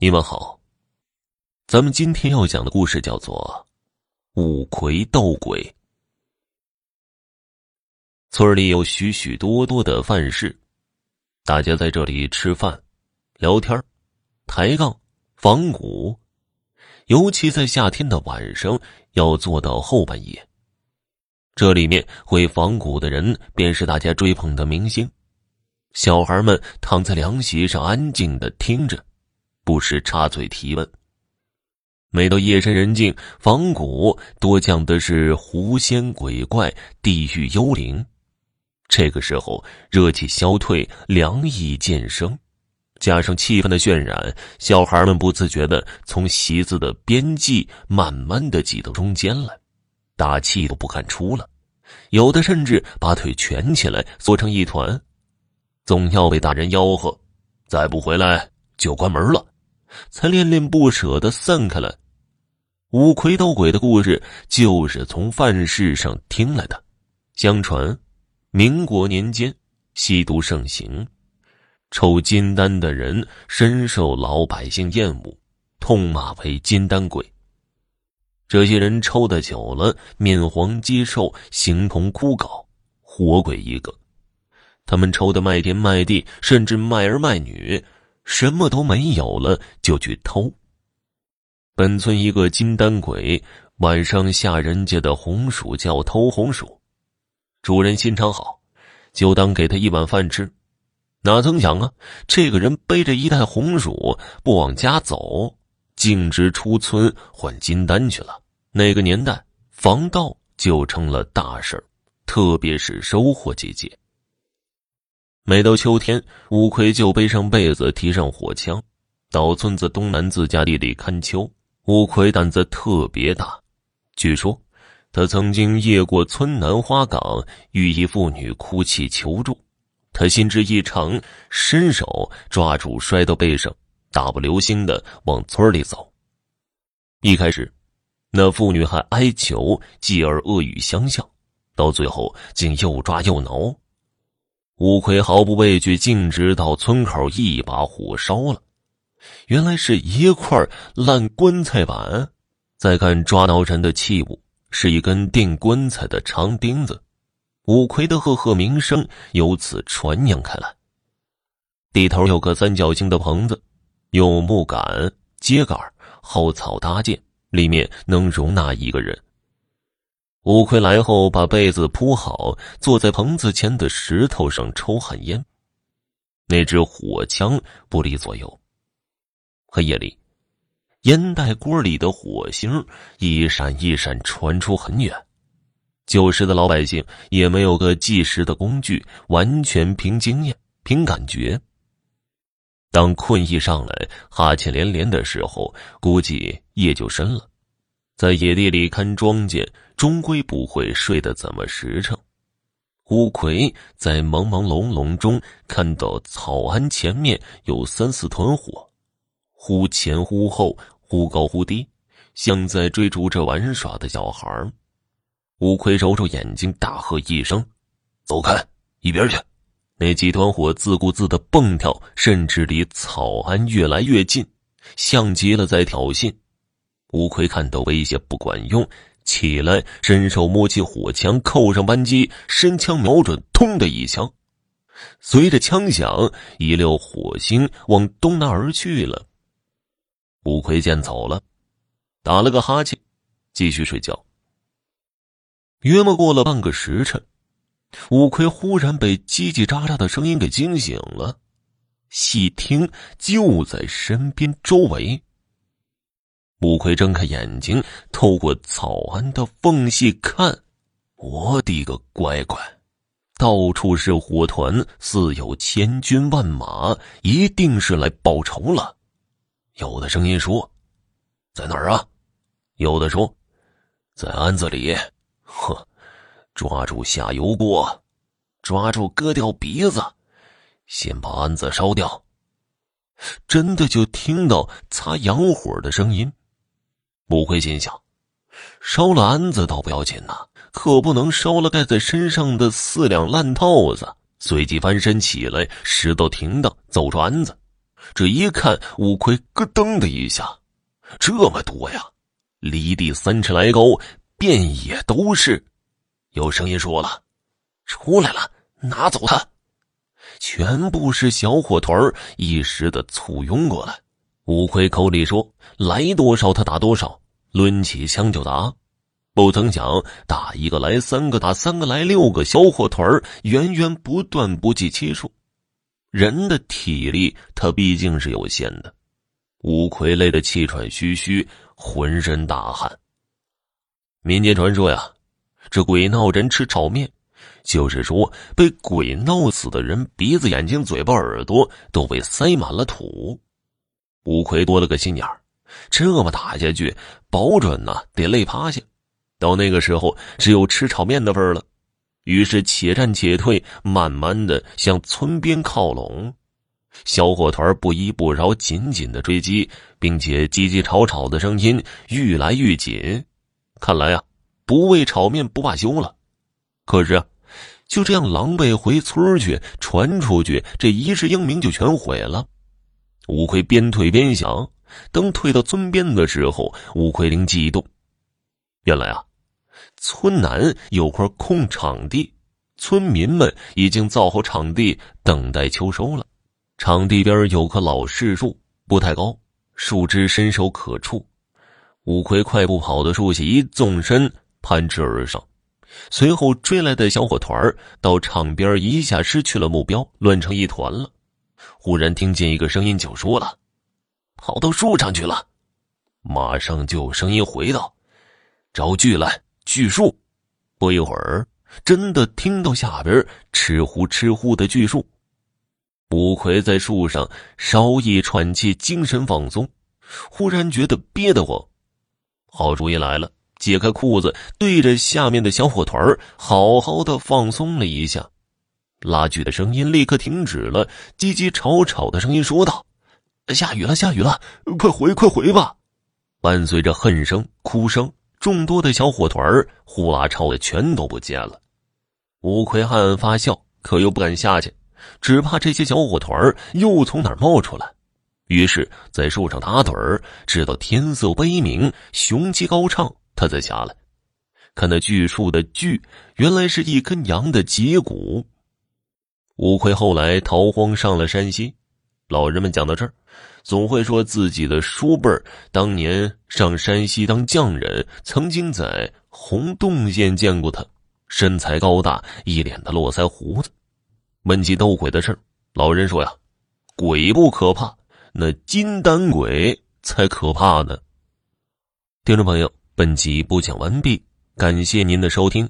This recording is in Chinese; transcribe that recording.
你们好，咱们今天要讲的故事叫做《五魁斗鬼》。村里有许许多多的饭市，大家在这里吃饭、聊天、抬杠、仿古，尤其在夏天的晚上，要做到后半夜。这里面会仿古的人，便是大家追捧的明星。小孩们躺在凉席上，安静的听着。不时插嘴提问。每到夜深人静，仿古多讲的是狐仙鬼怪、地狱幽灵。这个时候，热气消退，凉意渐生，加上气氛的渲染，小孩们不自觉的从席子的边际慢慢的挤到中间来，大气都不敢出了。有的甚至把腿蜷起来，缩成一团，总要被大人吆喝：“再不回来就关门了。”才恋恋不舍的散开了。五魁斗鬼的故事就是从范市上听来的。相传，民国年间吸毒盛行，抽金丹的人深受老百姓厌恶，痛骂为金丹鬼。这些人抽的久了，面黄肌瘦，形同枯槁，活鬼一个。他们抽的卖天卖地，甚至卖儿卖女。什么都没有了，就去偷。本村一个金丹鬼晚上下人家的红薯叫偷红薯，主人心肠好，就当给他一碗饭吃。哪曾想啊，这个人背着一袋红薯不往家走，径直出村换金丹去了。那个年代，防盗就成了大事特别是收获季节。每到秋天，五魁就背上被子，提上火枪，到村子东南自家地里看秋。五魁胆子特别大，据说他曾经夜过村南花岗，遇一妇女哭泣求助，他心知异常，伸手抓住摔到背上，大步流星的往村里走。一开始，那妇女还哀求，继而恶语相向，到最后竟又抓又挠。五魁毫不畏惧，径直到村口，一把火烧了。原来是一块烂棺材板。再看抓挠人的器物，是一根钉棺材的长钉子。五魁的赫赫名声由此传扬开来。地头有个三角形的棚子，用木杆、秸秆、蒿草搭建，里面能容纳一个人。五魁来后，把被子铺好，坐在棚子前的石头上抽旱烟。那只火枪不离左右。黑夜里，烟袋锅里的火星一闪一闪，传出很远。旧时的老百姓也没有个计时的工具，完全凭经验、凭感觉。当困意上来，哈欠连连的时候，估计夜就深了。在野地里看庄稼，终归不会睡得怎么实诚。乌葵在朦朦胧胧中看到草庵前面有三四团火，忽前忽后，忽高忽低，像在追逐着玩耍的小孩。乌葵揉揉眼睛，大喝一声：“走开，一边去！”那几团火自顾自的蹦跳，甚至离草庵越来越近，像极了在挑衅。吴奎看到威胁不管用，起来伸手摸起火枪，扣上扳机，伸枪瞄准，通的一枪。随着枪响，一溜火星往东南而去了。吴奎见走了，打了个哈欠，继续睡觉。约莫过了半个时辰，吴奎忽然被叽叽喳喳的声音给惊醒了，细听就在身边周围。五魁睁开眼睛，透过草庵的缝隙看，我的个乖乖，到处是火团，似有千军万马，一定是来报仇了。有的声音说：“在哪儿啊？”有的说：“在庵子里。”呵，抓住下油锅，抓住割掉鼻子，先把庵子烧掉。真的就听到擦洋火的声音。五魁心想，烧了鞍子倒不要紧呐，可不能烧了盖在身上的四两烂套子。随即翻身起来，石头停当，走出鞍子，这一看，五魁咯噔的一下，这么多呀，离地三尺来高，遍野都是。有声音说了：“出来了，拿走它！”全部是小火团一时的簇拥过来。五魁口里说：“来多少他打多少，抡起枪就打。”不曾想，打一个来三个，打三个来六个，小火团源源不断，不计其数。人的体力，他毕竟是有限的。五魁累得气喘吁吁，浑身大汗。民间传说呀，这鬼闹人吃炒面，就是说被鬼闹死的人鼻子、眼睛、嘴巴、耳朵都被塞满了土。五魁多了个心眼儿，这么打下去，保准呐得累趴下。到那个时候，只有吃炒面的份儿了。于是且战且退，慢慢的向村边靠拢。小伙团不依不饶，紧紧的追击，并且叽叽吵吵的声音愈来愈紧。看来啊，不为炒面不罢休了。可是啊，就这样狼狈回村去，传出去，这一世英名就全毁了。乌龟边退边想，等退到村边的时候，乌龟灵机一动，原来啊。村南有块空场地，村民们已经造好场地，等待秋收了。场地边有棵老柿树，不太高，树枝伸手可触。乌龟快步跑到树下，一纵身攀枝而上。随后追来的小伙团到场边一下失去了目标，乱成一团了。忽然听见一个声音就说了：“跑到树上去了。”马上就有声音回道：“找锯来。”锯树，不一会儿，真的听到下边哧呼哧呼的锯树。乌龟在树上稍一喘气，精神放松，忽然觉得憋得慌。好主意来了，解开裤子，对着下面的小火团儿好好的放松了一下。拉锯的声音立刻停止了，叽叽吵吵的声音说道：“下雨了，下雨了，快回，快回吧！”伴随着恨声、哭声。众多的小火团儿呼啦超的全都不见了，乌奎暗暗发笑，可又不敢下去，只怕这些小火团儿又从哪儿冒出来。于是，在树上打盹儿，直到天色微明，雄鸡高唱，他才下来。看那巨树的巨，原来是一根羊的脊骨。吴奎后来逃荒上了山西，老人们讲到这儿。总会说自己的叔辈儿当年上山西当匠人，曾经在洪洞县见过他，身材高大，一脸的络腮胡子。问起斗鬼的事儿老人说呀：“鬼不可怕，那金丹鬼才可怕呢。”听众朋友，本集播讲完毕，感谢您的收听。